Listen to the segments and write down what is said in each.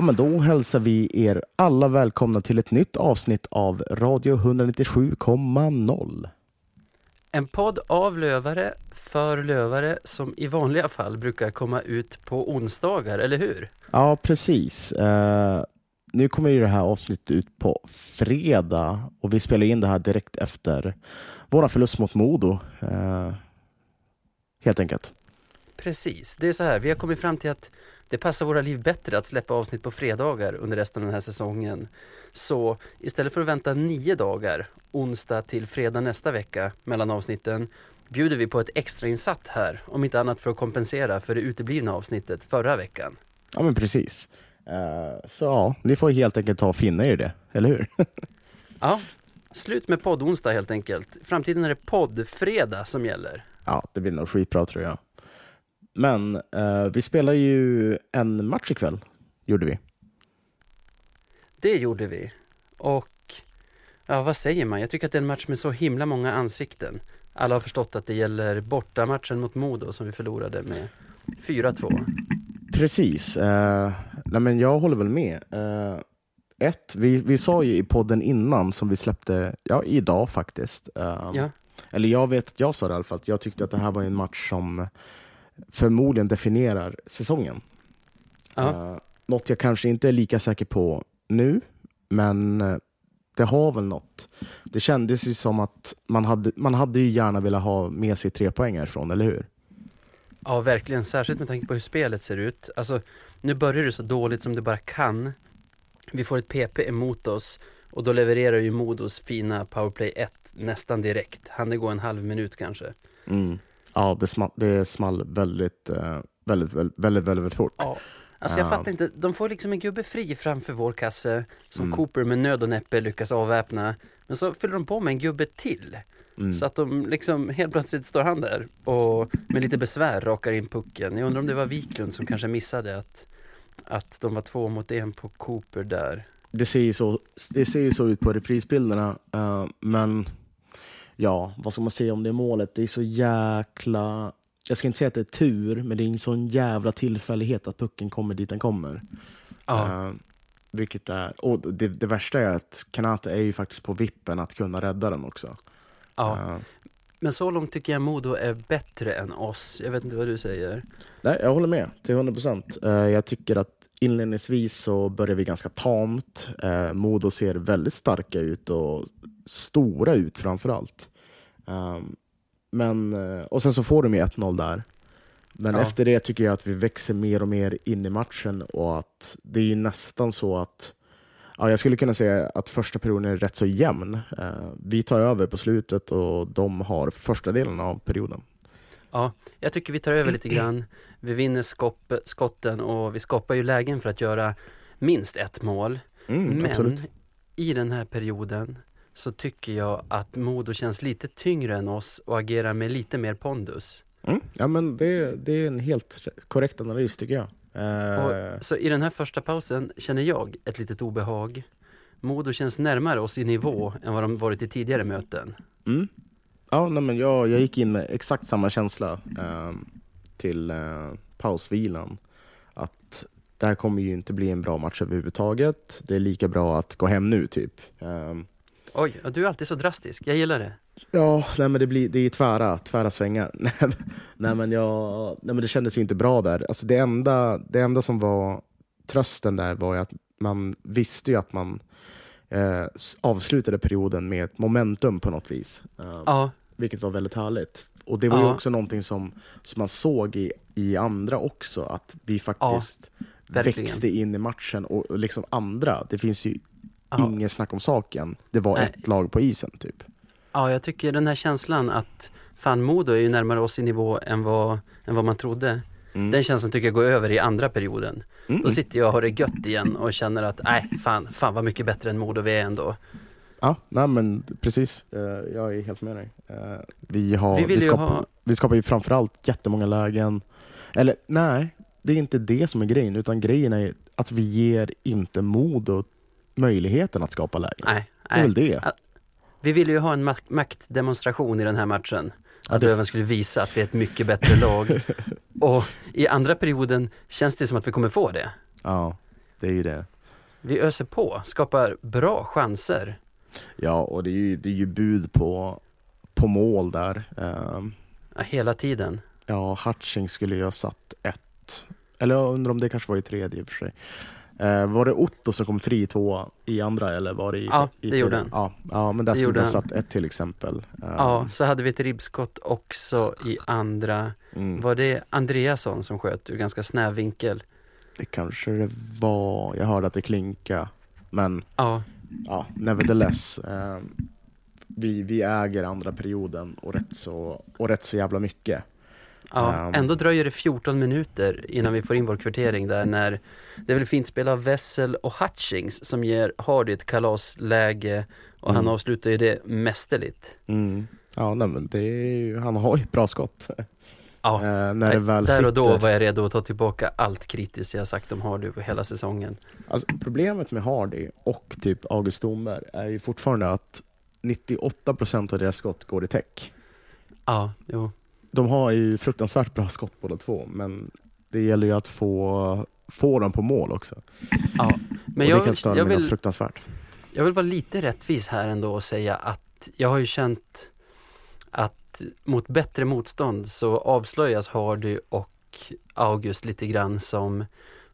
Ja, men då hälsar vi er alla välkomna till ett nytt avsnitt av Radio 197,0. En podd av lövare för lövare som i vanliga fall brukar komma ut på onsdagar, eller hur? Ja, precis. Uh, nu kommer ju det här avsnittet ut på fredag och vi spelar in det här direkt efter våra förlust mot Modo. Uh, helt enkelt. Precis, det är så här, vi har kommit fram till att det passar våra liv bättre att släppa avsnitt på fredagar under resten av den här säsongen. Så istället för att vänta nio dagar, onsdag till fredag nästa vecka mellan avsnitten, bjuder vi på ett extrainsatt här, om inte annat för att kompensera för det uteblivna avsnittet förra veckan. Ja men precis. Uh, så ja, ni får helt enkelt ta och finna er i det, eller hur? ja, slut med podd-onsdag helt enkelt. framtiden är det podd-fredag som gäller. Ja, det blir nog skitbra tror jag. Men uh, vi spelar ju en match ikväll, gjorde vi. Det gjorde vi. Och ja, vad säger man? Jag tycker att det är en match med så himla många ansikten. Alla har förstått att det gäller bortamatchen mot Modo som vi förlorade med 4-2. Precis. Uh, nej men jag håller väl med. Uh, ett, vi, vi sa ju i podden innan som vi släppte, ja idag faktiskt. Uh, ja. Eller jag vet att jag sa det i alla fall, att jag tyckte att det här var en match som förmodligen definierar säsongen. Uh, något jag kanske inte är lika säker på nu, men uh, det har väl något. Det kändes ju som att man hade, man hade ju gärna velat ha med sig tre poäng härifrån, eller hur? Ja, verkligen. Särskilt med tanke på hur spelet ser ut. Alltså, nu börjar det så dåligt som det bara kan. Vi får ett PP emot oss och då levererar ju Modos fina powerplay 1 nästan direkt. Han det gå en halv minut kanske. Mm. Ja, det small, det small väldigt, uh, väldigt, väldigt, väldigt, fort. Ja. Alltså jag uh. fattar inte, de får liksom en gubbe fri framför vår kasse som mm. Cooper med nöd och näppe lyckas avväpna. Men så fyller de på med en gubbe till. Mm. Så att de liksom helt plötsligt står han där och med lite besvär rakar in pucken. Jag undrar om det var Wiklund som kanske missade att, att de var två mot en på Cooper där. Det ser ju så, det ser ju så ut på reprisbilderna, uh, men ja, vad ska man säga om det målet? Det är så jäkla... Jag ska inte säga att det är tur, men det är en sån jävla tillfällighet att pucken kommer dit den kommer. Ja. Uh, vilket är, och det, det, värsta är att Kanata är ju faktiskt på vippen att kunna rädda den också. Ja. Uh, men så långt tycker jag Modo är bättre än oss. Jag vet inte vad du säger. Nej, jag håller med till 100 procent. Uh, jag tycker att inledningsvis så börjar vi ganska tamt. Uh, Modo ser väldigt starka ut och stora ut framför allt. Um, men, eh, och sen så får de ju 1-0 där. Men ja. efter det tycker jag att vi växer mer och mer in i matchen och att det är ju nästan så att ja, jag skulle kunna säga att första perioden är rätt så jämn. Uh, vi tar över på slutet och de har första delen av perioden. Ja, jag tycker vi tar över lite grann. Vi vinner skopp, skotten och vi skapar ju lägen för att göra minst ett mål. Mm, Men absolut. i den här perioden så tycker jag att Modo känns lite tyngre än oss och agerar med lite mer pondus. Mm. Ja men det, det är en helt korrekt analys tycker jag. Och, så i den här första pausen känner jag ett litet obehag. Modo känns närmare oss i nivå än vad de varit i tidigare möten. Mm. Ja, nej, men jag, jag gick in med exakt samma känsla uh, till uh, pausvilan. Att det här kommer ju inte bli en bra match överhuvudtaget. Det är lika bra att gå hem nu typ. Um, Oj, du är alltid så drastisk. Jag gillar det. Ja, nej, men det, blir, det är tvära, tvära svängar. nej, men jag, nej, men det kändes ju inte bra där. Alltså, det, enda, det enda som var trösten där var att man visste ju att man eh, avslutade perioden med ett momentum på något vis. Uh, ja. Vilket var väldigt härligt. Och det var ja. ju också någonting som, som man såg i, i andra också, att vi faktiskt ja, växte in i matchen. Och, och liksom andra, det finns ju ja. inget snack om saken. Det var Nej. ett lag på isen typ. Ja, jag tycker den här känslan att fan Modo är ju närmare oss i nivå än vad, än vad man trodde. Mm. Den känslan tycker jag går över i andra perioden. Mm. Då sitter jag och har det gött igen och känner att nej, fan, fan vad mycket bättre än Modo vi är ändå. Ja, nej men precis. Eh, jag är helt med dig. Eh, vi, har, vi, vi, skapar, ha... vi skapar ju framförallt jättemånga lägen. Eller nej, det är inte det som är grejen, utan grejen är att vi ger inte Modo möjligheten att skapa lägen. Nej, det är väl det. Vi ville ju ha en mak maktdemonstration i den här matchen. Att Löven skulle visa att vi är ett mycket bättre lag. och i andra perioden känns det som att vi kommer få det. Ja. Det är ju det. Vi öser på, skapar bra chanser. Ja, och det är ju, det är ju bud på, på mål där. Um, ja, hela tiden. Ja, Hutching skulle ju ha satt ett. Eller jag undrar om det kanske var i tredje i och för sig. Uh, var det Otto som kom fri två i andra eller var det i Ja, i det gjorde han. Ja, ja, men där Det skulle gjorde ha han. satt ett till exempel. Um, Ja, så hade vi ett ribbskott också i andra. mm, Var det Andreasson som sköt ur ganska snäv vinkel? Det kanske det var. Jag hörde att det klinka. Men Ja, ja, nevertheless. Eh, vi, vi äger andra perioden och rätt så, och rätt så jävla mycket. Ja. Um. ändå dröjer det 14 minuter innan vi får in vår kvittering där när det är väl fint spel av Wessel och Hutchings som ger Hardy ett kalasläge och han Mm. avslutar ju det mästerligt. Mm. Ja, nej, men det är ju, han har ju bra skott. Ja, Eh, när det väl där sitter. och då var jag redo att ta tillbaka allt kritiskt jag sagt om Hardy på hela säsongen. Alltså, problemet med Hardy och typ August Domberg är ju fortfarande att 98% av deras skott går i täck. Ja, jo. De har ju fruktansvärt bra skott båda två, men det gäller ju att få, få dem på mål också. Ja. Men och jag, det kan störa jag, vill, fruktansvärt. jag vill vara lite rättvis här ändå och säga att jag har ju känt att mot bättre motstånd så avslöjas Hardy och August lite grann som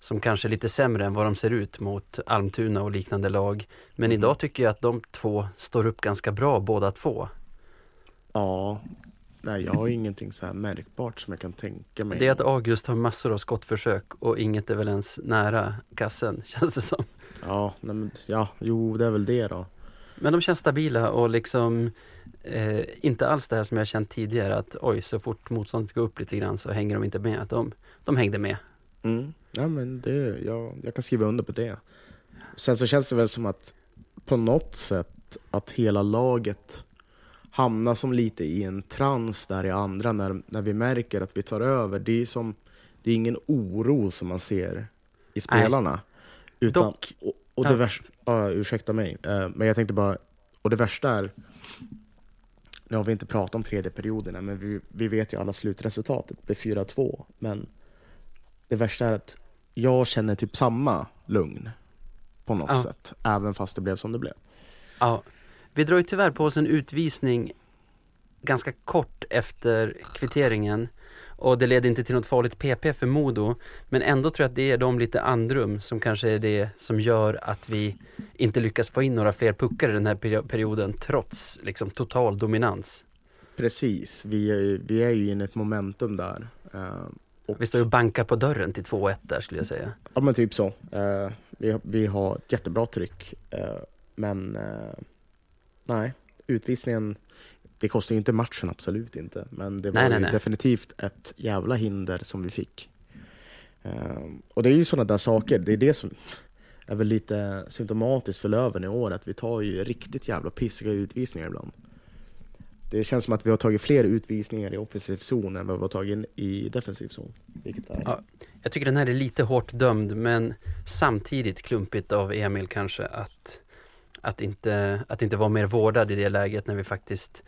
som kanske är lite sämre än vad de ser ut mot Almtuna och liknande lag. Men Mm. idag tycker jag att de två står upp ganska bra båda två. Ja, nej jag har ingenting så här märkbart som jag kan tänka mig. Det är att August har massor av skottförsök och inget är väl ens nära kassen känns det som. Ja, nej, men, ja, jo det är väl det då. Men de känns stabila och liksom eh, inte alls det här som jag känt tidigare att oj, så fort motståndet går upp lite grann så hänger de inte med. De, de hängde med. Mm. Ja, men det, jag, jag kan skriva under på det. Sen så känns det väl som att på något sätt att hela laget hamnar som lite i en trans där i andra när, när vi märker att vi tar över. Det är, som, det är ingen oro som man ser i spelarna. Utan, Dock, och, och det ja. värsta, ja, ursäkta mig, eh, men jag tänkte bara, och det värsta är, nu har vi inte pratat om tredje perioderna, men vi, vi vet ju alla slutresultatet, det blir 4-2, men det värsta är att jag känner typ samma lugn på något Ja. sätt, även fast det blev som det blev. ja, vi drar ju tyvärr på oss en utvisning ganska kort efter kvitteringen och det leder inte till något farligt PP för Modo men ändå tror jag att det är de lite andrum som kanske är det som gör att vi inte lyckas få in några fler puckar i den här peri- perioden trots liksom total dominans. Precis, vi är, vi är ju inne i ett momentum där. Eh, och, Vi står ju och bankar på dörren till 2-1 där skulle jag säga. ja men typ så. Eh, vi, vi har ett jättebra tryck, eh, men nej, utvisningen, det kostar ju inte matchen, absolut inte. Men det var Nej, nej, nej. definitivt ett jävla hinder som vi fick. Eh, och det är ju sådana där saker, det är det som är väl lite symptomatiskt för Löven i år, att vi tar ju riktigt jävla pissiga utvisningar ibland. Det känns som att vi har tagit fler utvisningar i offensiv zon än vad vi har tagit i defensiv zon. Vilket är... Ja. Jag tycker den här är lite hårt dömd men samtidigt klumpigt av Emil kanske att, att, inte, att inte vara mer vårdad i det läget när vi faktiskt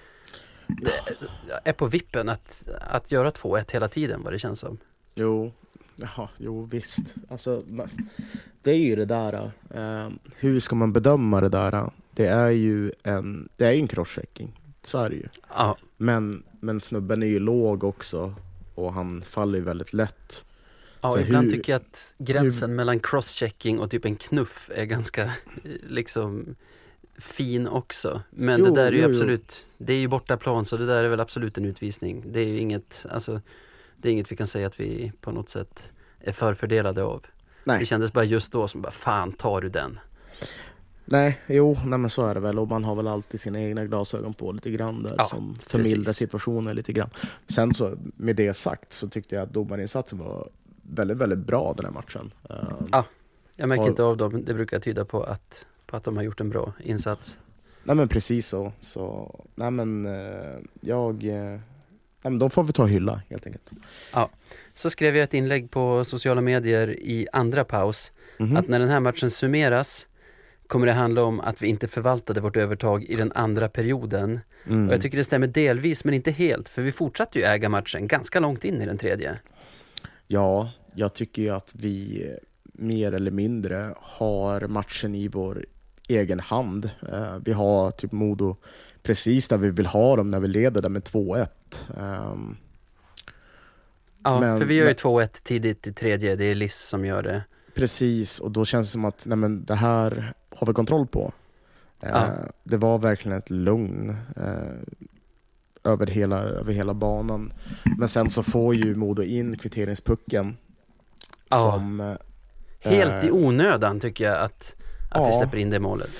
är på vippen att, att göra 2-1 hela tiden vad det känns som. Jo, jaha, jo visst. Alltså, det är ju det där. eh, hur ska man bedöma det där? Det är ju en, det är en crosschecking. Så är det ju. Ja, Men, men snubben är ju låg också och han faller ju väldigt lätt. Ja Så ibland hur- tycker jag att gränsen mellan crosschecking och typ en knuff är ganska eh, liksom fin också. Men Jo, det där är ju jo, jo. absolut, det är ju bortaplan så det där är väl absolut en utvisning. Det är ju inget, alltså det är inget vi kan säga att vi på något sätt är förfördelade av. Nej. Det kändes bara just då som bara, fan tar du den? Nej, jo, nej men så är det väl. Och man har väl alltid sina egna glasögon på lite grann där Ja, som förmildrar situationen lite grann. Sen så, med det sagt, så tyckte jag att domarinsatsen var väldigt, väldigt bra den här matchen. Eh, Ja. Jag märker Har- inte av dem, det brukar tyda på att, på att de har gjort en bra insats. Nej men precis så. så nej men eh, jag... Eh, nej men de får vi ta och hylla helt enkelt. Så skrev jag ett inlägg på sociala medier i andra paus, Mhm. att när den här matchen summeras kommer det handla om att vi inte förvaltade vårt övertag i den andra perioden. Mm. Och jag tycker det stämmer delvis, men inte helt, för vi fortsatte ju äga matchen ganska långt in i den tredje. Ja, jag tycker ju att vi, mer eller mindre har matchen i vår egen hand. Eh, vi har typ Modo precis där vi vill ha dem när vi leder där med 2-1. Um, ja, men, för vi gör ju 2-1 tidigt i tredje, det är Liss som gör det. Precis, och då känns det som att nej men, det här har vi kontroll på. Ja. Eh, det var verkligen ett lugn eh, över, hela, över hela banan. Men sen så får ju Modo in kvitteringspucken. Ja. Som, eh, Helt i onödan tycker jag att, att ja, vi släpper in det målet.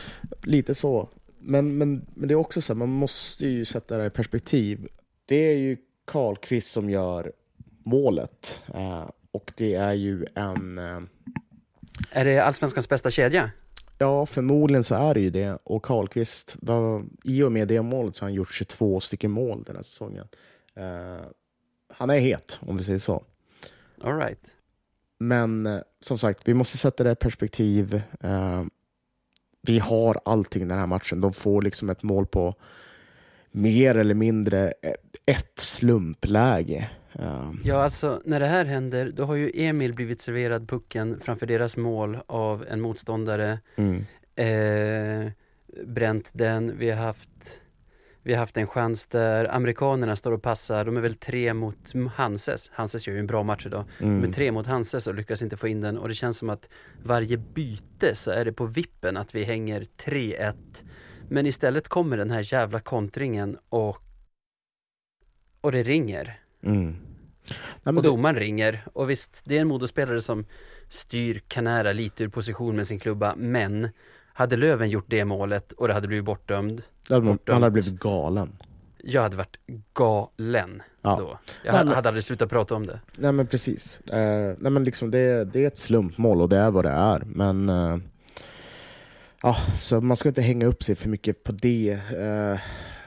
Lite så. Men, men, men det är också så här, man måste ju sätta det i perspektiv. Det är ju Karlqvist som gör målet. Eh, och det är ju en... Eh, är det Allsvenskans bästa kedja? Ja, förmodligen så är det ju det. Och Karlqvist, i och med det målet så har han gjort 22 stycken mål den här säsongen. Han är het, om vi säger så. All right. Men uh, som sagt, vi måste sätta det i perspektiv. Uh, vi har allting den här matchen. De får liksom ett mål på mer eller mindre ett slumpläge. Ja, alltså när det här händer, då har ju Emil blivit serverad pucken framför deras mål av en motståndare. Mm. Eh, bränt den, vi har haft vi har haft en chans där amerikanerna står och passar, de är väl tre mot Hanses. Hanses gör ju en bra match idag. Mm. De är tre mot Hanses och lyckas inte få in den och det känns som att varje byte så är det på vippen att vi hänger 3-1. Men istället kommer den här jävla kontringen och och det ringer. Mm. Nej, och domaren det... ringer och visst, det är en modospelare som styr Canara lite ur position med sin klubba, men hade Löven gjort det målet och det hade blivit bortdömd, hade man, bortdömd, man hade blivit galen. Jag hade varit galen ja. då. Jag nej, hade, aldrig slutat prata om det. Nej men precis. Uh, nej men liksom det, det är ett slumpmål och det är vad det är. Men uh, ja, så man ska inte hänga upp sig för mycket på det. Uh,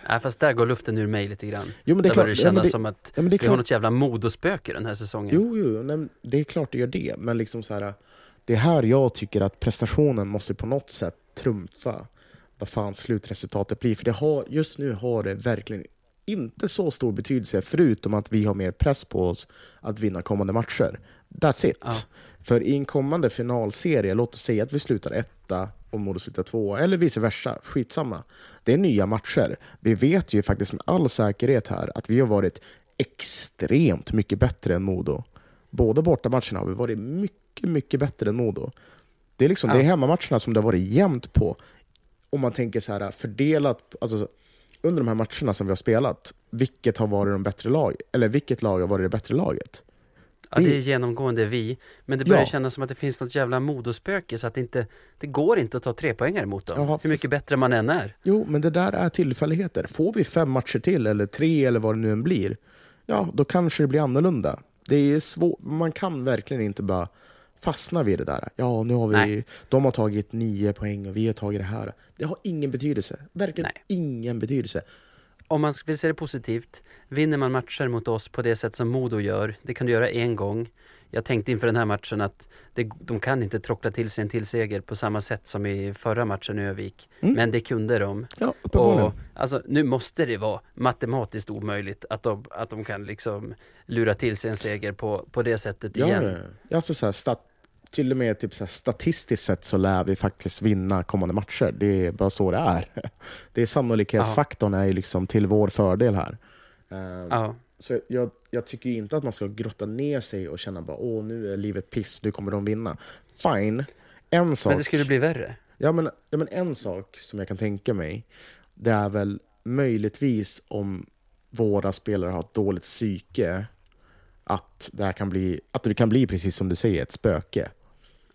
Nej fast där går luften ur mig lite grann. Jo, men det är där klart, det kännas ja, det, som att ja, vi klart. har något jävla modospöke den här säsongen. Jo, jo, nej, det är klart det gör det. Men liksom så här, det är här jag tycker att prestationen måste på något sätt trumfa vad fan slutresultatet blir. För det har, just nu har det verkligen inte så stor betydelse förutom att vi har mer press på oss att vinna kommande matcher. That's it. Ja. För i en kommande finalserie, låt oss säga att vi slutar etta och Modo slutar tvåa, eller vice versa. Skitsamma. Det är nya matcher. Vi vet ju faktiskt med all säkerhet här att vi har varit extremt mycket bättre än Modo. Båda bortamatcherna har vi varit mycket, mycket bättre än Modo. Det är, liksom, ja. det är hemmamatcherna som det har varit jämnt på. Om man tänker så här fördelat, alltså, under de här matcherna som vi har spelat, vilket har varit de bättre lag? Eller vilket lag har varit det bättre laget? Ja, det är genomgående vi. Men det börjar ja. kännas som att det finns något jävla modospöke så att det inte, det går inte att ta tre poängar mot dem. Ja, Hur mycket bättre man än är. Jo, men det där är tillfälligheter. Får vi fem matcher till, eller tre eller vad det nu än blir, ja, då kanske det blir annorlunda. Det är svårt, man kan verkligen inte bara fastna vid det där. Ja, nu har vi, Nej. de har tagit nio poäng och vi har tagit det här. Det har ingen betydelse. Verkligen Nej. ingen betydelse om man vill se det positivt, vinner man matcher mot oss på det sätt som Modo gör, det kan du göra en gång. Jag tänkte inför den här matchen att det, de kan inte trockla till sig en till seger på samma sätt som i förra matchen i Övik. Mm. Men det kunde de. Ja, och, alltså, nu måste det vara matematiskt omöjligt att de, att de kan liksom lura till sig en seger på, på det sättet ja, igen. Ja, alltså så här, stat, till och med typ så statistiskt sett så lär vi faktiskt vinna kommande matcher. Det är bara så det är. Det är sannolikhetsfaktorn är ju liksom till vår fördel här. Uh, så jag, jag, tycker inte att man ska grotta ner sig och känna bara åh nu är livet piss, nu kommer de vinna. Fine, en sak... Men det skulle bli värre. Ja men, ja, men en sak som jag kan tänka mig, det är väl möjligtvis om våra spelare har ett dåligt psyke, att det, här kan bli, att det kan bli precis som du säger, ett spöke.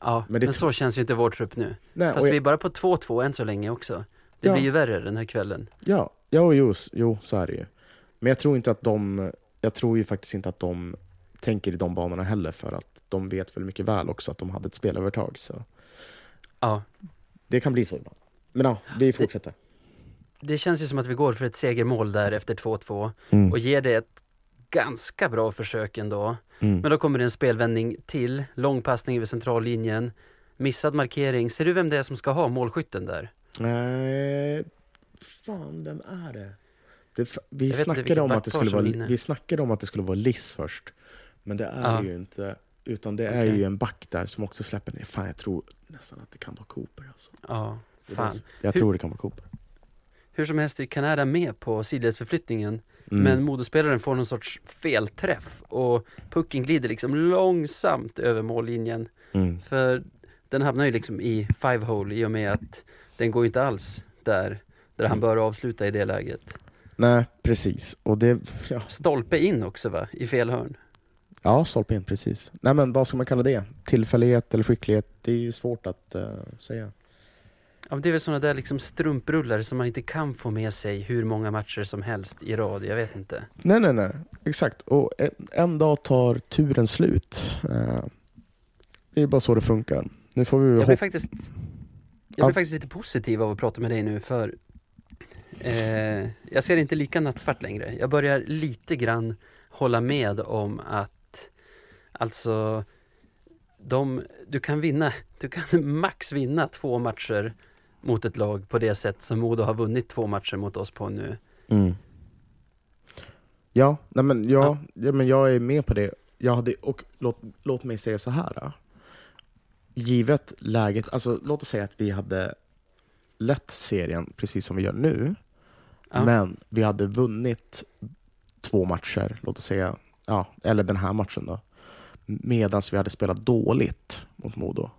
Ja, men, men så känns ju inte vår trupp nu. Nej, Fast jag... vi är bara på 2-2 än så länge också. Det ja. blir ju värre den här kvällen. Ja, ja jo, jo, så är det ju. Men jag tror inte att de, jag tror ju faktiskt inte att de tänker i de banorna heller för att de vet väl mycket väl också att de hade ett spelövertag. Så. Ja. Det kan bli så ibland. Men ja, vi fortsätter. Det, det känns ju som att vi går för ett segermål där efter 2-2 mm. och ger det ett ganska bra försök ändå. Mm. Men då kommer det en spelvändning till, långpassning över centrallinjen, missad markering. Ser du vem det är som ska ha målskytten där? Nej, fan vem är det? det vi, snackade om att det skulle vara, vi snackade om att det skulle vara Liss först. Men det är ja. ju inte. Utan det är Okej. ju en back där som också släpper ner. Fan, jag tror nästan att det kan vara Cooper. Alltså. Ja, fan. Jag Hur- tror det kan vara Cooper. Hur som helst är Kanada med på sidledsförflyttningen Mm. Men Modospelaren får någon sorts felträff och pucken glider liksom långsamt över mållinjen Mm. För den hamnar ju liksom i five hole i och med att den går inte alls där, där han Mm. bör avsluta i det läget Nej, precis. Och det, ja, Stolpe in också va, i fel hörn ja stolpe in, precis. Nej men vad ska man kalla det? Tillfällighet eller skicklighet? Det är ju svårt att eh, säga. Ja, det är väl sådana där liksom strumprullar som man inte kan få med sig hur många matcher som helst i rad, jag vet inte. Nej, nej, nej. Exakt. Och en, en dag tar turen slut. Eh, det är bara så det funkar. Nu får vi Jag blir faktiskt, jag Ja. blir faktiskt lite positiv av att prata med dig nu för eh, jag ser inte lika nattsvart längre. Jag börjar lite grann hålla med om att alltså de, du kan vinna, du kan max vinna två matcher mot ett lag på det sätt som Modo har vunnit två matcher mot oss på nu. Mm. Ja, nej men, ja, ja. men jag är med på det. Jag hade, och låt, låt mig säga så här. Då. Givet läget, alltså låt oss säga att vi hade lett serien precis som vi gör nu. Ja. Men vi hade vunnit två matcher, låt oss säga, ja, eller den här matchen då. Medan vi hade spelat dåligt mot Modo.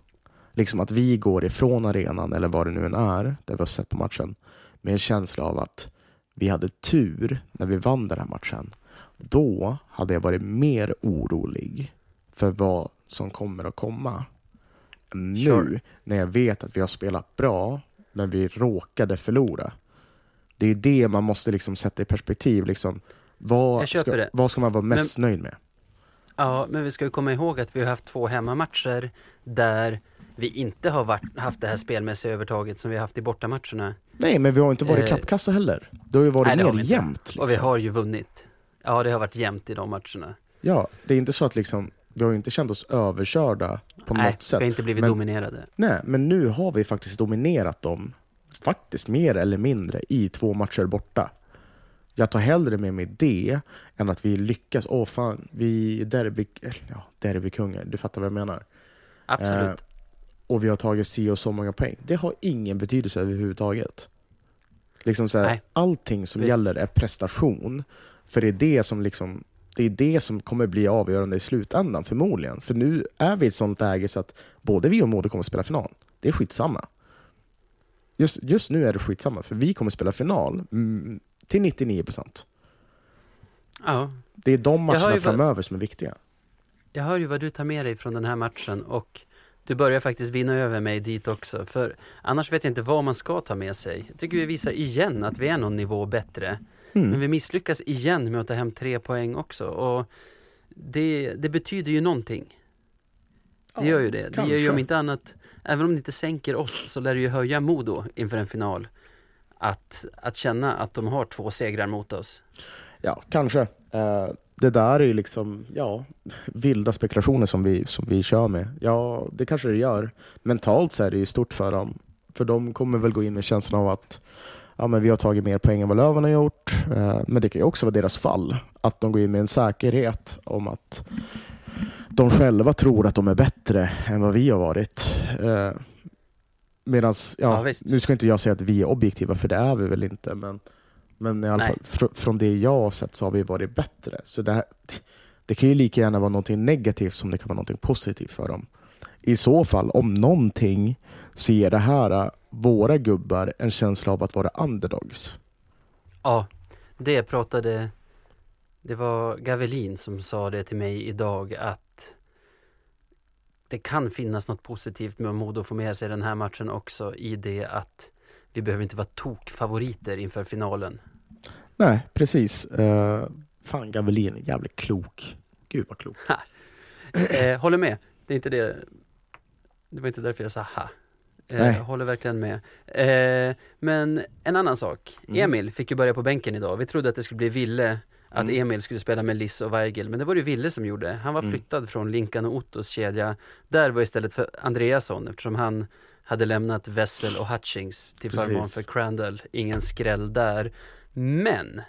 Liksom att vi går ifrån arenan, eller vad det nu än är, där vi har sett på matchen, med en känsla av att vi hade tur när vi vann den här matchen. Då hade jag varit mer orolig för vad som kommer att komma. Nu, Sure. när jag vet att vi har spelat bra, men vi råkade förlora. Det är det man måste liksom sätta i perspektiv. Liksom, vad, ska, vad ska man vara mest nöjd med? Ja, men vi ska ju komma ihåg att vi har haft två hemmamatcher där vi inte har varit, haft det här spelmässiga övertaget som vi har haft i bortamatcherna. Nej, men vi har inte varit Eh, klappkassa heller. Det har ju varit nej, mer jämnt. Liksom. Och vi har ju vunnit. Ja, det har varit jämnt i de matcherna. Ja, det är inte så att liksom, vi har ju inte känt oss överkörda på Nej, något sätt. vi har inte blivit Men- dominerade. Nej, men nu har vi faktiskt dominerat dem, faktiskt mer eller mindre, i två matcher borta. Jag tar hellre med mig det än att vi lyckas. Åh fan, vi är derby, ja, derbykungar, du fattar vad jag menar. Absolut. Eh, och vi har tagit si och så många poäng. Det har ingen betydelse överhuvudtaget. Liksom så här, allting som Visst. gäller är prestation. För det är det som liksom det är det som kommer bli avgörande i slutändan förmodligen. För nu är vi i ett sånt läge så att både vi och Modo kommer att spela final. Det är skitsamma. Just, just nu är det skitsamma, för vi kommer att spela final mm, till 99%. ja, Det är de matcherna ju vad- framöver som är viktiga. jag hör ju vad du tar med dig från den här matchen och du börjar faktiskt vinna över mig dit också. För annars vet jag inte vad man ska ta med sig. Jag tycker vi visar igen att vi är någon nivå bättre. Mm. Men vi misslyckas igen med att ta hem tre poäng också. Och det, det betyder ju någonting. Det gör ju det. Det gör ju kanske. om inte annat, även om det inte sänker oss, så lär det ju höja Modo inför en final. Att, att känna att de har två segrar mot oss. Ja, kanske. Eh, det där är ju liksom, ja, vilda spekulationer som vi, som vi kör med. Ja, det kanske det gör. Mentalt så är det ju stort för dem. För de kommer väl gå in med känslan av att ja, men vi har tagit mer poäng än vad Löven har gjort. Eh, men det kan ju också vara deras fall. Att de går in med en säkerhet om att de själva tror att de är bättre än vad vi har varit. Eh, Medan, Ja, ja, nu ska inte jag säga att vi är objektiva, för det är vi väl inte. Men, men i alla Nej. fall, fr- från det jag har sett så har vi varit bättre. Så det, här, det kan ju lika gärna vara något negativt som det kan vara något positivt för dem. I så fall, om någonting, så ger det här äh, våra gubbar en känsla av att vara underdogs. Ja, det pratade, det var Gavelin som sa det till mig idag att det kan finnas något positivt med om Modo får med sig den här matchen också i det att vi behöver inte vara tokfavoriter inför finalen. Nej, precis. Uh, fan, Gavelin är jävligt klok. Gud vad klok. Eh, håller med, det är inte det, det var inte därför jag sa ha. Eh, Nej. håller verkligen med. Eh, men en annan sak, Mm. Emil fick ju börja på bänken idag. Vi trodde att det skulle bli Ville, att Mm. Emil skulle spela med Liss och Weigel, men det var det Ville som gjorde. Han var Mm. flyttad från Linkan och Ottos kedja. Där var istället för Andreasson, eftersom han hade lämnat Wessel och Hutchings till förmån för Crandall. Ingen skräll där. Men,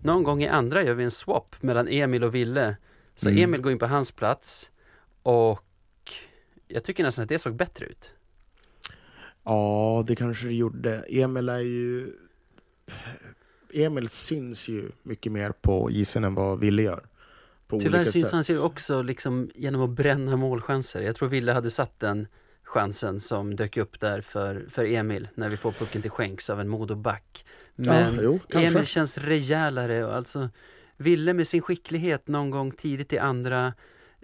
någon gång i andra gör vi en swap mellan Emil och Ville. Så Mm. Emil går in på hans plats Och jag tycker nästan att det såg bättre ut. Ja, det kanske det gjorde. Emil är ju... Emil syns ju mycket mer på isen än vad Ville gör. Tyvärr syns sätt. han sig också liksom genom att bränna målchanser. Jag tror Ville hade satt den chansen som dök upp där för, för Emil när vi får pucken till skänks av en Modoback. Men jo, kanske. Emil känns rejälare och alltså Ville med sin skicklighet någon gång tidigt i andra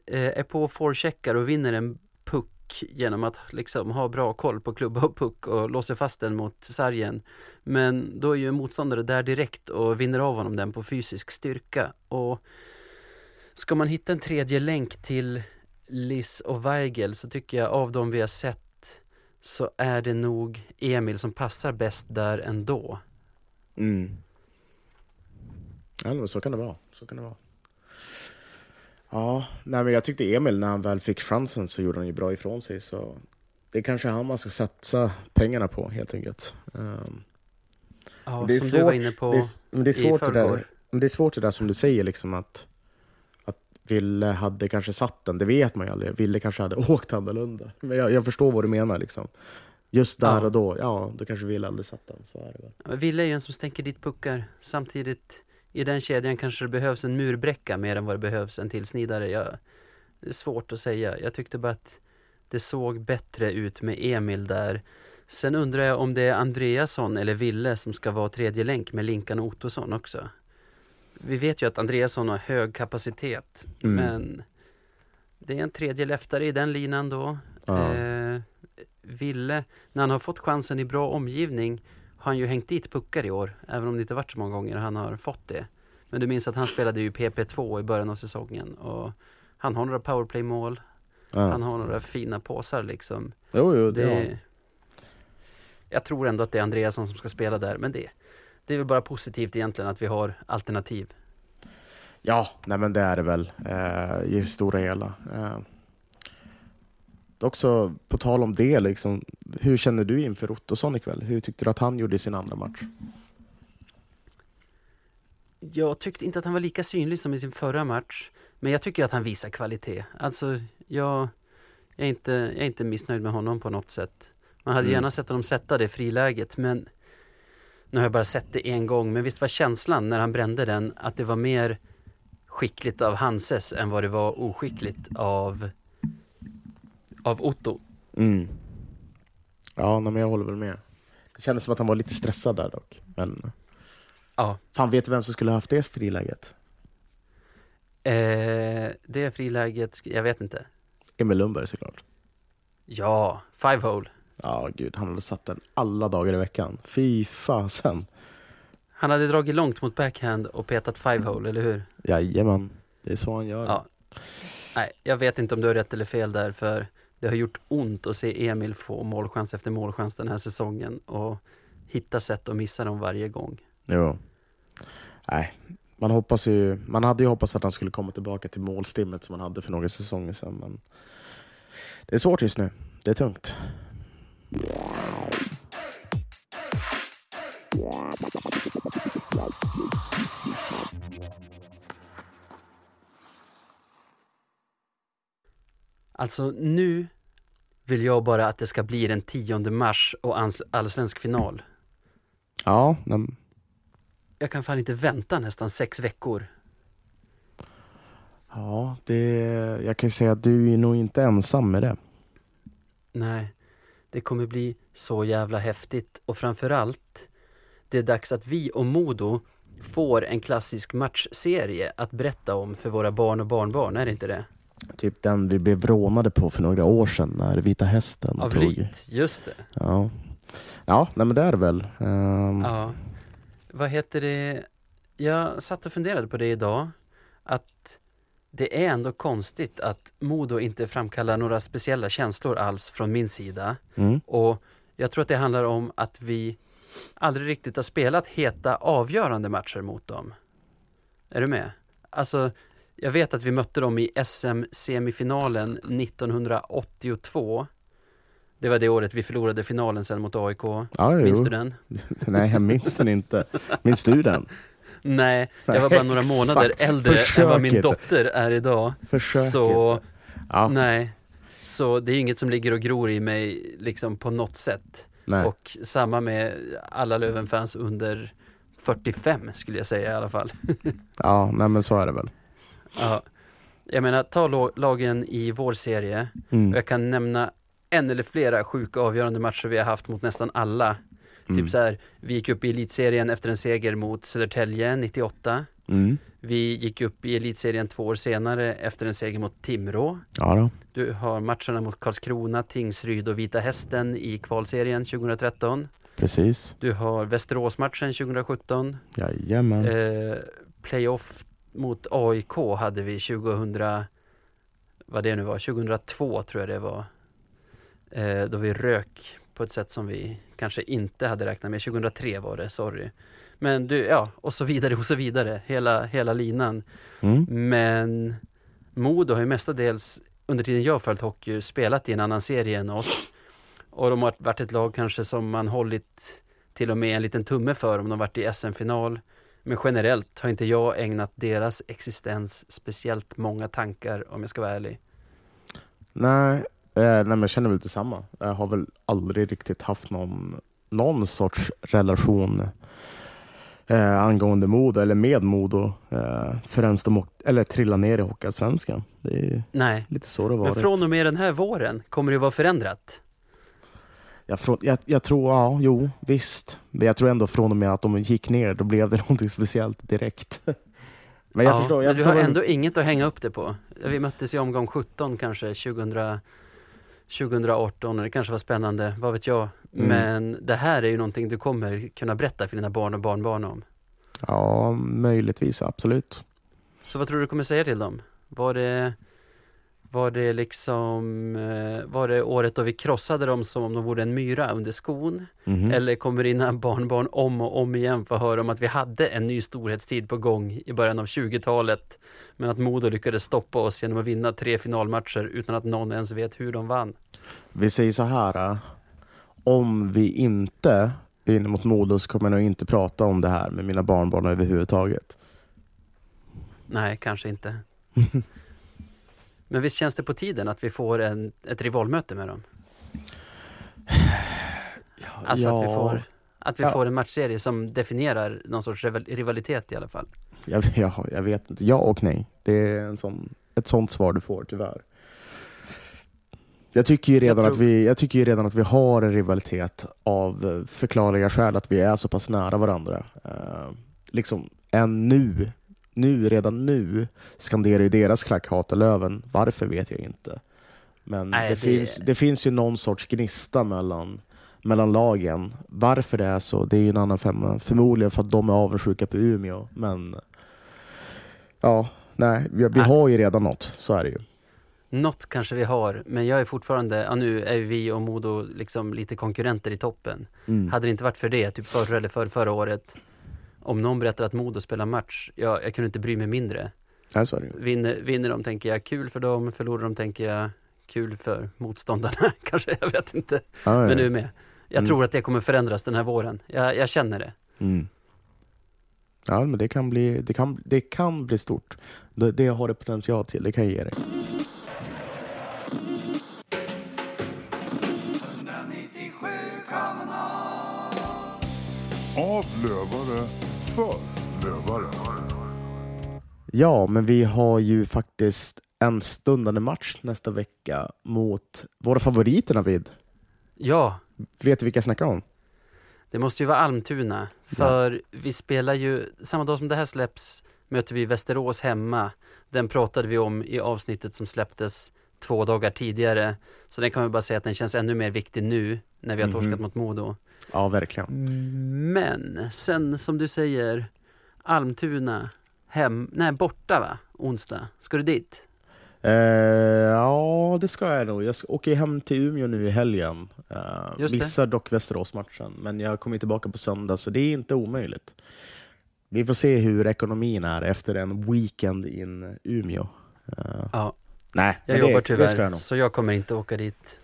eh, är på forecheckar och vinner en puck genom att liksom ha bra koll på klubba och puck och låser fast den mot sargen. Men då är ju en motståndare där direkt och vinner av honom den på fysisk styrka. Och ska man hitta en tredje länk till Liss och Weigel så tycker jag av dem vi har sett så är det nog Emil som passar bäst där ändå. Mm. Ja, men så kan det vara. Så kan det vara. Ja, nej, men jag tyckte Emil när han väl fick chansen så gjorde han ju bra ifrån sig. Så det är kanske han man ska satsa pengarna på helt enkelt. Um, Ja, det är som svårt, du var inne på det är, men det är i svårt det förrgår. där, men det är svårt det där som du säger liksom att Ville hade kanske satt den, det vet man ju aldrig. Ville kanske hade åkt annorlunda. Men jag, jag förstår vad du menar liksom. Just där Ja. och då, ja, då kanske Ville aldrig satt den. Så är det väl. Ja, men Ville är ju en som stänker dit puckar. Samtidigt i den kedjan kanske det behövs en murbräcka mer än vad det behövs en tillsnidare. Jag, det är svårt att säga. Jag tyckte bara att det såg bättre ut med Emil där. Sen undrar jag om det är Andreasson eller Ville som ska vara tredje länk med Linkan och Ottosson också. Vi vet ju att Andreasson har hög kapacitet, Mm. men det är en tredje leftare i den linan då. Ja. Eh, Ville, när han har fått chansen i bra omgivning har han ju hängt dit puckar i år, även om det inte varit så många gånger han har fått det. Men du minns att han spelade ju PP2 i början av säsongen och han har några powerplay-mål, Ja. han har några fina påsar liksom. Jo, jo, Det, det, ja. Jag tror ändå att det är Andreasson som ska spela där, men det, det är väl bara positivt egentligen att vi har alternativ. Ja, nej men det är det väl eh, i stora hela. Eh. Också på tal om det, liksom, hur känner du inför Ottosson ikväll? Hur tyckte du att han gjorde i sin andra match? Jag tyckte inte att han var lika synlig som i sin förra match. Men jag tycker att han visar kvalitet. Alltså, jag, jag, är, inte, jag är inte missnöjd med honom på något sätt. Man hade Mm. gärna sett honom sätta det friläget, men nu har jag bara sett det en gång. Men visst var känslan när han brände den att det var mer skickligt av Hanses än vad det var oskickligt av, av Otto. Mm. Ja, men jag håller väl med. Det kändes som att han var lite stressad där dock. Men Ja, fan, vet du vem som skulle ha haft det friläget? eh, det friläget, jag vet inte. Emil Lundberg såklart. Ja, five hole. Ja, gud, han hade satt den alla dagar i veckan. Fy fasen. Han hade dragit långt mot backhand och petat five hole, eller hur? Jajamän, det är så han gör. Ja. Nej, jag vet inte om du har rätt eller fel där, för det har gjort ont att se Emil få målchans efter målchans den här säsongen och hitta sätt att missa dem varje gång. Jo. Nej, man hoppas ju, man hade ju hoppats att han skulle komma tillbaka till målstimmet som han hade för några säsonger sedan. Men det är svårt just nu. Det är tungt. Alltså nu vill jag bara att det ska bli den 10 mars och alls- allsvensk final. Ja, men, Jag kan fan inte vänta nästan sex veckor. ja det, jag kan ju säga att du är nog inte ensam med det. Nej, det kommer bli så jävla häftigt och framförallt det är dags att vi och Modo får en klassisk matchserie att berätta om för våra barn och barnbarn, är det inte det? Typ den vi blev rånade på för några år sedan när Vita Hästen Av tog... Lyt, just det. Ja, ja nej, men det är det väl. Ehm, Ja. Vad heter det? Jag satt och funderade på det idag. Det är ändå konstigt att Modo inte framkallar några speciella känslor alls från min sida. Mm, Och jag tror att det handlar om att vi aldrig riktigt har spelat heta avgörande matcher mot dem. Är du med? Alltså, jag vet att vi mötte dem i SM-semifinalen 1982. Det var det året vi förlorade finalen sen mot AIK. ja, Minns jo. du den? Nej, jag minns den inte. Minns du den? Nej, jag var bara några månader äldre än vad min Försök inte. dotter är idag. Försök Så Ja, Nej, så det är inget som ligger och gror i mig liksom på något sätt. nej. Och samma med alla Löven-fans under 45 skulle jag säga i alla fall. Ja, nej men så är det väl. Ja. Jag menar, ta lagen i vår serie Mm. jag kan nämna en eller flera sjuka avgörande matcher vi har haft mot nästan alla. Mm. Typ så här, vi gick upp i elitserien efter en seger mot Södertälje 98. Mm. Vi gick upp i elitserien två år senare efter en seger mot Timrå. Ja då. Du har matcherna mot Karlskrona, Tingsryd och Vita Hästen i kvalserien 2013. Precis. Du har Västeråsmatchen 2017. Jajamän. Eh, playoff mot AIK hade vi 2000, vad det nu var, 2002 tror jag det var. Eh, då vi rök på ett sätt som vi kanske inte hade räknat med. 2003 var det, sorry. Men du, ja, och så vidare och så vidare, hela, hela linan. Mm. Men Modo har ju mestadels under tiden jag har följt hockey spelat i en annan serie än oss. Och de har varit ett lag kanske som man hållit till och med en liten tumme för om de varit i SM-final. Men generellt har inte jag ägnat deras existens speciellt många tankar om jag ska vara ärlig. Nej, nej, men jag känner väl detsamma. Jag har väl aldrig riktigt haft någon, någon sorts relation eh, angående Modo eller med Modo eh, förrän de eller trillade ner i Hockeyallsvenskan. Det är Nej, lite så det har men varit. från och med den här våren kommer det vara förändrat. Jag, från, jag, jag tror, ja, jo, visst. Men jag tror ändå från och med att de gick ner, då blev det någonting speciellt direkt. Men jag ja, förstår. Jag men du förstår har ändå inget att hänga upp det på. Vi möttes i omgång 17 kanske 2000, 2018 och det kanske var spännande, vad vet jag. Mm. Men det här är ju någonting du kommer kunna berätta för dina barn och barnbarn om. Ja, möjligtvis, absolut. Så vad tror du du kommer säga till dem? Var det, var det liksom, eh, var det året då vi krossade dem som om de vore en myra under skon? Mhm. Eller kommer dina barnbarn om och om igen få höra om att vi hade en ny storhetstid på gång i början av 20-talet? Men att Modo lyckades stoppa oss genom att vinna tre finalmatcher utan att någon ens vet hur de vann. Vi säger så här. Om vi inte vinner mot Modo så kommer jag nog inte prata om det här med mina barnbarn överhuvudtaget. Nej, kanske inte. Men visst känns det på tiden att vi får en, ett rivalmöte med dem? Alltså att vi får, att vi Ja. får en matchserie som definierar någon sorts rival- rivalitet i alla fall. Jag, jag, jag vet inte. Ja och nej. Det är en sån, ett sånt svar du får tyvärr. Jag tycker, ju redan tror- att vi, jag tycker redan att vi har en rivalitet av eh, förklarliga skäl, att vi är så pass nära varandra. Uh, liksom, än nu, nu, redan nu, skanderar ju deras klack Hata Löven. Varför vet jag inte. Men Nej, det, det- Finns, det finns ju någon sorts gnista mellan, mellan lagen. Varför det är så, det är ju en annan femma. Förmodligen för att de är avundsjuka på Umeå, men ja, nej, vi, vi har ju redan något, så är det ju. Något kanske vi har, men jag är fortfarande, ja nu är vi och Modo liksom lite konkurrenter i toppen. Mm. Hade det inte varit för det, typ förra eller för, förra året, om någon berättar att Modo spelar match, ja, jag kunde inte bry mig mindre. Nej, så är det. Vinner, vinner de tänker jag kul för dem, förlorar de tänker jag kul för motståndarna, kanske, jag vet inte. Ja, Men är med. Jag Mm. tror att det kommer förändras den här våren. Jag, jag känner det. Mm. Ja, men det kan bli, det kan, det kan bli stort. Det, det har det potential till, det kan jag ge dig. Av lövare för lövare. Ja, men vi har ju faktiskt en stundande match nästa vecka mot våra favoriter Navid. Ja, Vet du vilka jag snackar om? det måste ju vara Almtuna. För vi spelar ju, samma dag som det här släpps möter vi Västerås hemma. Den pratade vi om i avsnittet som släpptes två dagar tidigare. Så den kan man bara säga att den känns ännu mer viktig nu när vi har torskat mot Modo. Ja, verkligen. Men sen som du säger, Almtuna, hem, nej borta va? Onsdag. Ska du dit? Eh, ja, det ska jag nog. Jag åker hem till Umeå nu i helgen. Det. missar dock Västerås-matchen, men jag kommer tillbaka på söndag, så det är inte omöjligt. Vi får se hur ekonomin är efter en weekend in Umeå. Eh, Ja, nej, jag jobbar det, tyvärr, det jag så jag kommer inte åka dit.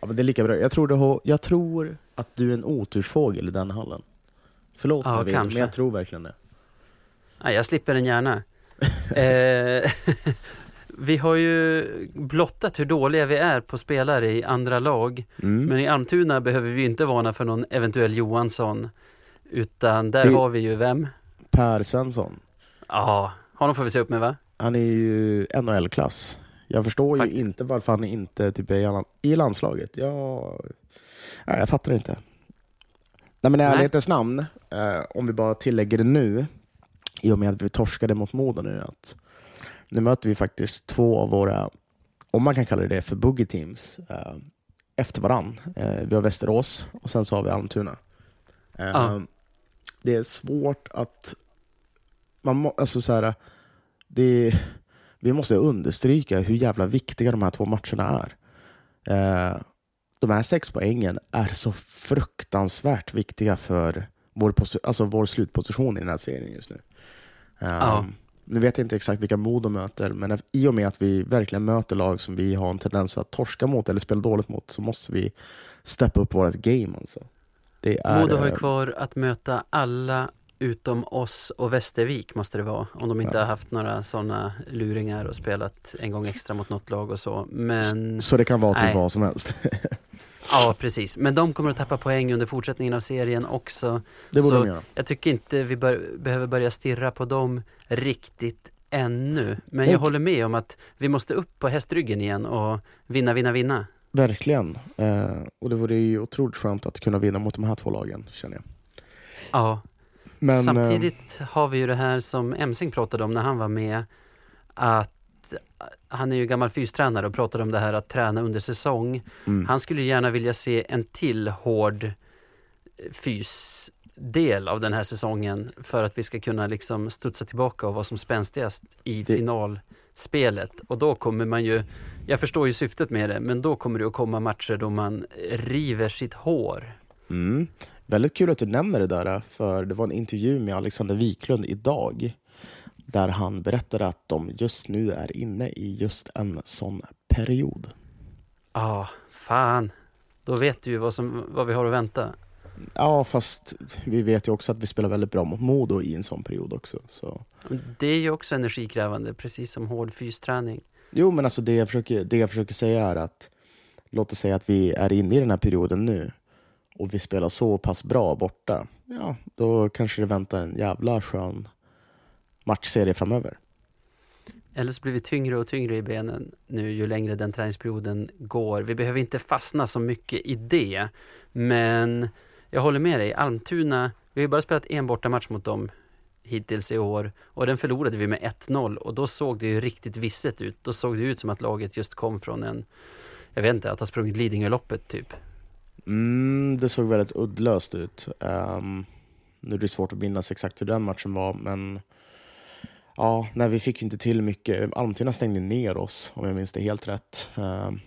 Ja, men det är lika bra. Jag tror, du har, jag tror att du är en otursfågel i den hallen. Förlåt Ja, mig, kanske. men jag tror verkligen det. Nej, jag slipper den gärna. eh, Vi har ju blottat hur dåliga vi är på spelare i andra lag. Mm. Men i Almtuna behöver vi inte varna för någon eventuell Johansson. Utan där Det- har vi ju vem? Per Svensson, Ja, honom får vi se upp med va? han är ju NHL-klass. Jag förstår Fakt- ju inte varför han inte typ är i land- i landslaget. Jag, nej, jag fattar inte. Nej men i ärlighetens namn, eh, om vi bara tillägger det nu, i och med att vi torskade mot Modo nu, att nu möter vi faktiskt två av våra, om man kan kalla det för boogie teams, eh, efter varann. Eh, vi har Västerås och sen så har vi Almtuna. Eh, Ja. Det är svårt att, man må, alltså så här, det, vi måste understryka hur jävla viktiga de här två matcherna är. Eh, de här sex poängen är så fruktansvärt viktiga för vår, alltså vår slutposition i den här serien just nu. Eh, Ja. Nu vet jag inte exakt vilka Modo möter, men i och med att vi verkligen möter lag som vi har en tendens att torska mot eller spela dåligt mot så måste vi steppa upp vårt game. Alltså. Det är, Modo har ju kvar att möta alla utom oss och Västervik måste det vara. Om de inte Ja. har haft några sådana luringar och spelat en gång extra mot något lag och så. Men Så det kan vara till Nej. vad som helst. ja, precis. Men de kommer att tappa poäng under fortsättningen av serien också. Det borde Så- de göra. Jag tycker inte vi bör, behöver börja stirra på dem riktigt ännu. Men jag Och- håller med om att vi måste upp på hästryggen igen och vinna, vinna, vinna. Verkligen. Eh, och det vore ju otroligt skönt att kunna vinna mot de här två lagen, känner jag. Ja, Men, Samtidigt har vi ju det här som Emsing pratade om när han var med. Att han är ju gammal fystränare och pratade om det här att träna under säsong. mm, Han skulle gärna vilja se en till hård fysdel av den här säsongen för att vi ska kunna liksom studsa tillbaka och vara som spänstigast i Det- finalspelet. Och då kommer man ju, jag förstår ju syftet med det, men då kommer det att komma matcher då man river sitt hår. mm. Väldigt kul att du nämner det där, för det var en intervju med Alexander Wiklund idag där han berättade att de just nu är inne i just en sån period. Ja, fan. Då vet du ju vad, som, vad vi har att vänta. Ja, fast vi vet ju också att vi spelar väldigt bra mot Modo i en sån period också. Så. Det är ju också energikrävande, precis som hård fysträning. Jo, men alltså det jag, försöker, det jag försöker säga är att låt oss säga att vi är inne i den här perioden nu och vi spelar så pass bra borta. Ja, då kanske det väntar en jävla skön matchserie framöver. Eller så blir vi tyngre och tyngre i benen nu ju längre den träningsperioden går. Vi behöver inte fastna så mycket i det. Men jag håller med dig, Almtuna, vi har ju bara spelat en bortamatch mot dem hittills i år och den förlorade vi med 1-0 och då såg det ju riktigt visset ut. Då såg det ut som att laget just kom från en, jag vet inte, att ha sprungit Lidingöloppet typ. Mm, det såg väldigt uddlöst ut. Um, nu är det svårt att minnas exakt hur den matchen var, men ja, nej, vi fick inte till mycket. Almtuna stängde ner oss, om jag minns det helt rätt. Um,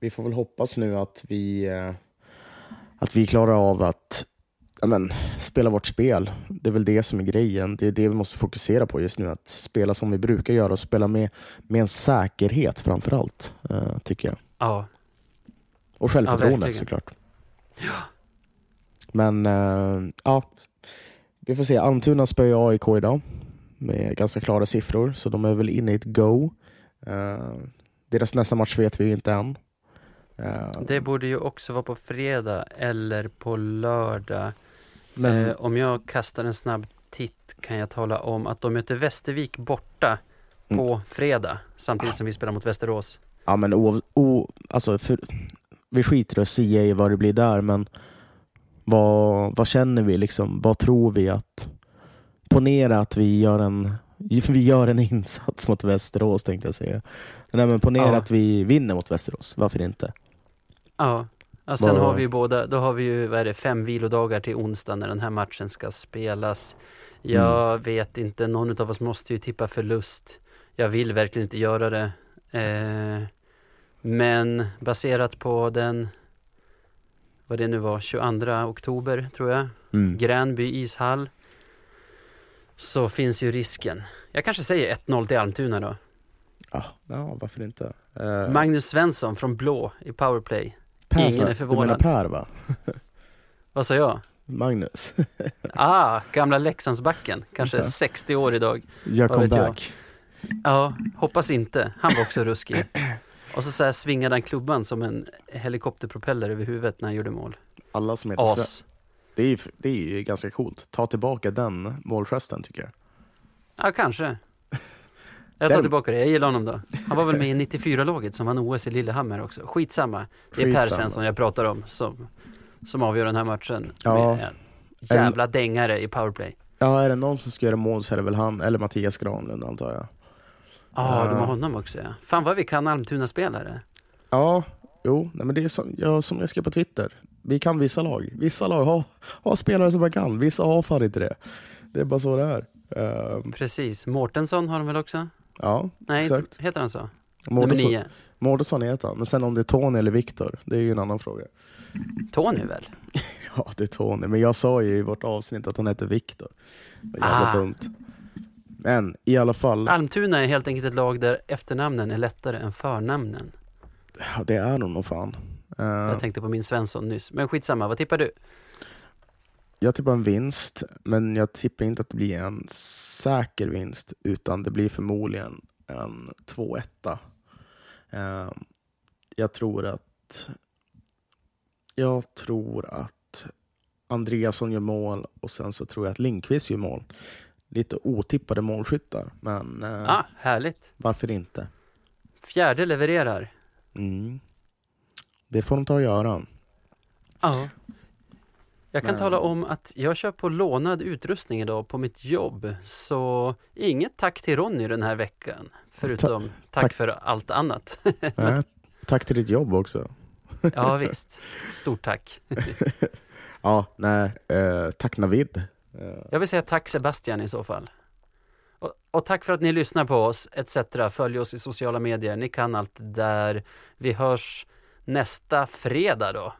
vi får väl hoppas nu att vi, uh, att vi klarar av att men, spela vårt spel. Det är väl det som är grejen. Det är det vi måste fokusera på just nu. Att spela som vi brukar göra och spela med, med en säkerhet framför allt, uh, tycker jag. Ja, och självförtroende verkligen. såklart. Men eh, ja, vi får se. Almtuna spöar AIK idag med ganska klara siffror, så de är väl inne i ett go. Eh, deras nästa match vet vi ju inte än. Eh, det borde ju också vara på fredag eller på lördag. men om jag kastar en snabb titt kan jag tala om att de möter Västervik borta på fredag samtidigt som vi spelar mot Västerås. ja, men o, o, alltså för, vi skiter och säga i vad det blir där, men vad, vad känner vi? Liksom? Vad tror vi att... Ponera att vi gör en vi gör en insats mot Västerås tänkte jag säga. Nej, men ponera Ja. att vi vinner mot Västerås. Varför inte? Ja, och sen Vad- har vi ju båda, då har vi ju, vad är det, fem vilodagar till onsdag när den här matchen ska spelas. Jag vet inte, någon av oss måste ju tippa förlust. Jag vill verkligen inte göra det. Eh, men baserat på den, vad det nu var, 22 oktober tror jag, Mm. Gränby ishall. Så finns ju risken. Jag kanske säger 1-0 till Almtuna då. Ja, ja, varför inte? Uh, Magnus Svensson från Blå i powerplay. ingen är Du menar förvånad. Per va? Vad sa jag? Magnus. Ah, gamla Leksandsbacken. Kanske Ja. 60 år idag. Gör Vad vet comeback. Ja, hoppas inte. Han var också ruskig. Och så, så här svingade han klubban som en helikopterpropeller över huvudet när han gjorde mål. Alla som heter Sven. As. Det är, ju- det är ju ganska coolt. Ta tillbaka den målgesten tycker jag. Ja, kanske. Jag tar Den- tillbaka det, jag gillar honom då. Han var väl med i 94-laget som vann OS i Lillehammer också. Skitsamma. Det är Per Skitsamma. Svensson jag pratar om som, som avgör den här matchen. Ja. Med en jävla dängare i powerplay. Ja, är det någon som ska göra mål så är det väl han, eller Mattias Granlund antar jag. Ja, de har Ja. honom också ja. Fan vad vi kan Almtuna-spelare. Ja, jo, nej, men det är som, ja, som jag skrev på Twitter. Vi kan vissa lag. Vissa lag har, har spelare som man kan, vissa har fan inte det. Det är bara så det är. Ehm, Precis. Mårtensson har de väl också? ja, Nej, exakt. heter han så? Mårtensson. Mårtensson heter han, men sen om det är Tony eller Viktor, det är ju en annan fråga. Tony väl? Ja, det är Tony, men jag sa ju i vårt avsnitt att han heter Viktor. Jävla Ah. dumt. Men i alla fall, Almtuna är helt enkelt ett lag där efternamnen är lättare än förnamnen. ja, det är de nog fan. Ehm, Jag tänkte på min Svensson nyss. Men skitsamma, vad tippar du? Jag tippar en vinst, men jag tippar inte att det blir en säker vinst, utan det blir förmodligen en 2-1. Eh, Jag tror att jag tror att Andreasson gör mål och sen så tror jag att Linkvist gör mål. Lite otippade målskyttar, men eh, Ah, härligt. varför inte? Fjärde levererar. Mm. Det får de ta och göra. Ja. Jag kan Men- tala om att jag kör på lånad utrustning idag på mitt jobb. Så inget tack till Ronny den här veckan. Förutom tack, tack. för allt annat. Eh, tack till ditt jobb också. ja visst. Stort tack. Ja, nej, eh, tack Navid. Jag vill säga tack Sebastian i så fall. Och, och tack för att ni lyssnar på oss etc. Följ oss i sociala medier. Ni kan allt där. Vi hörs nästa fredag då.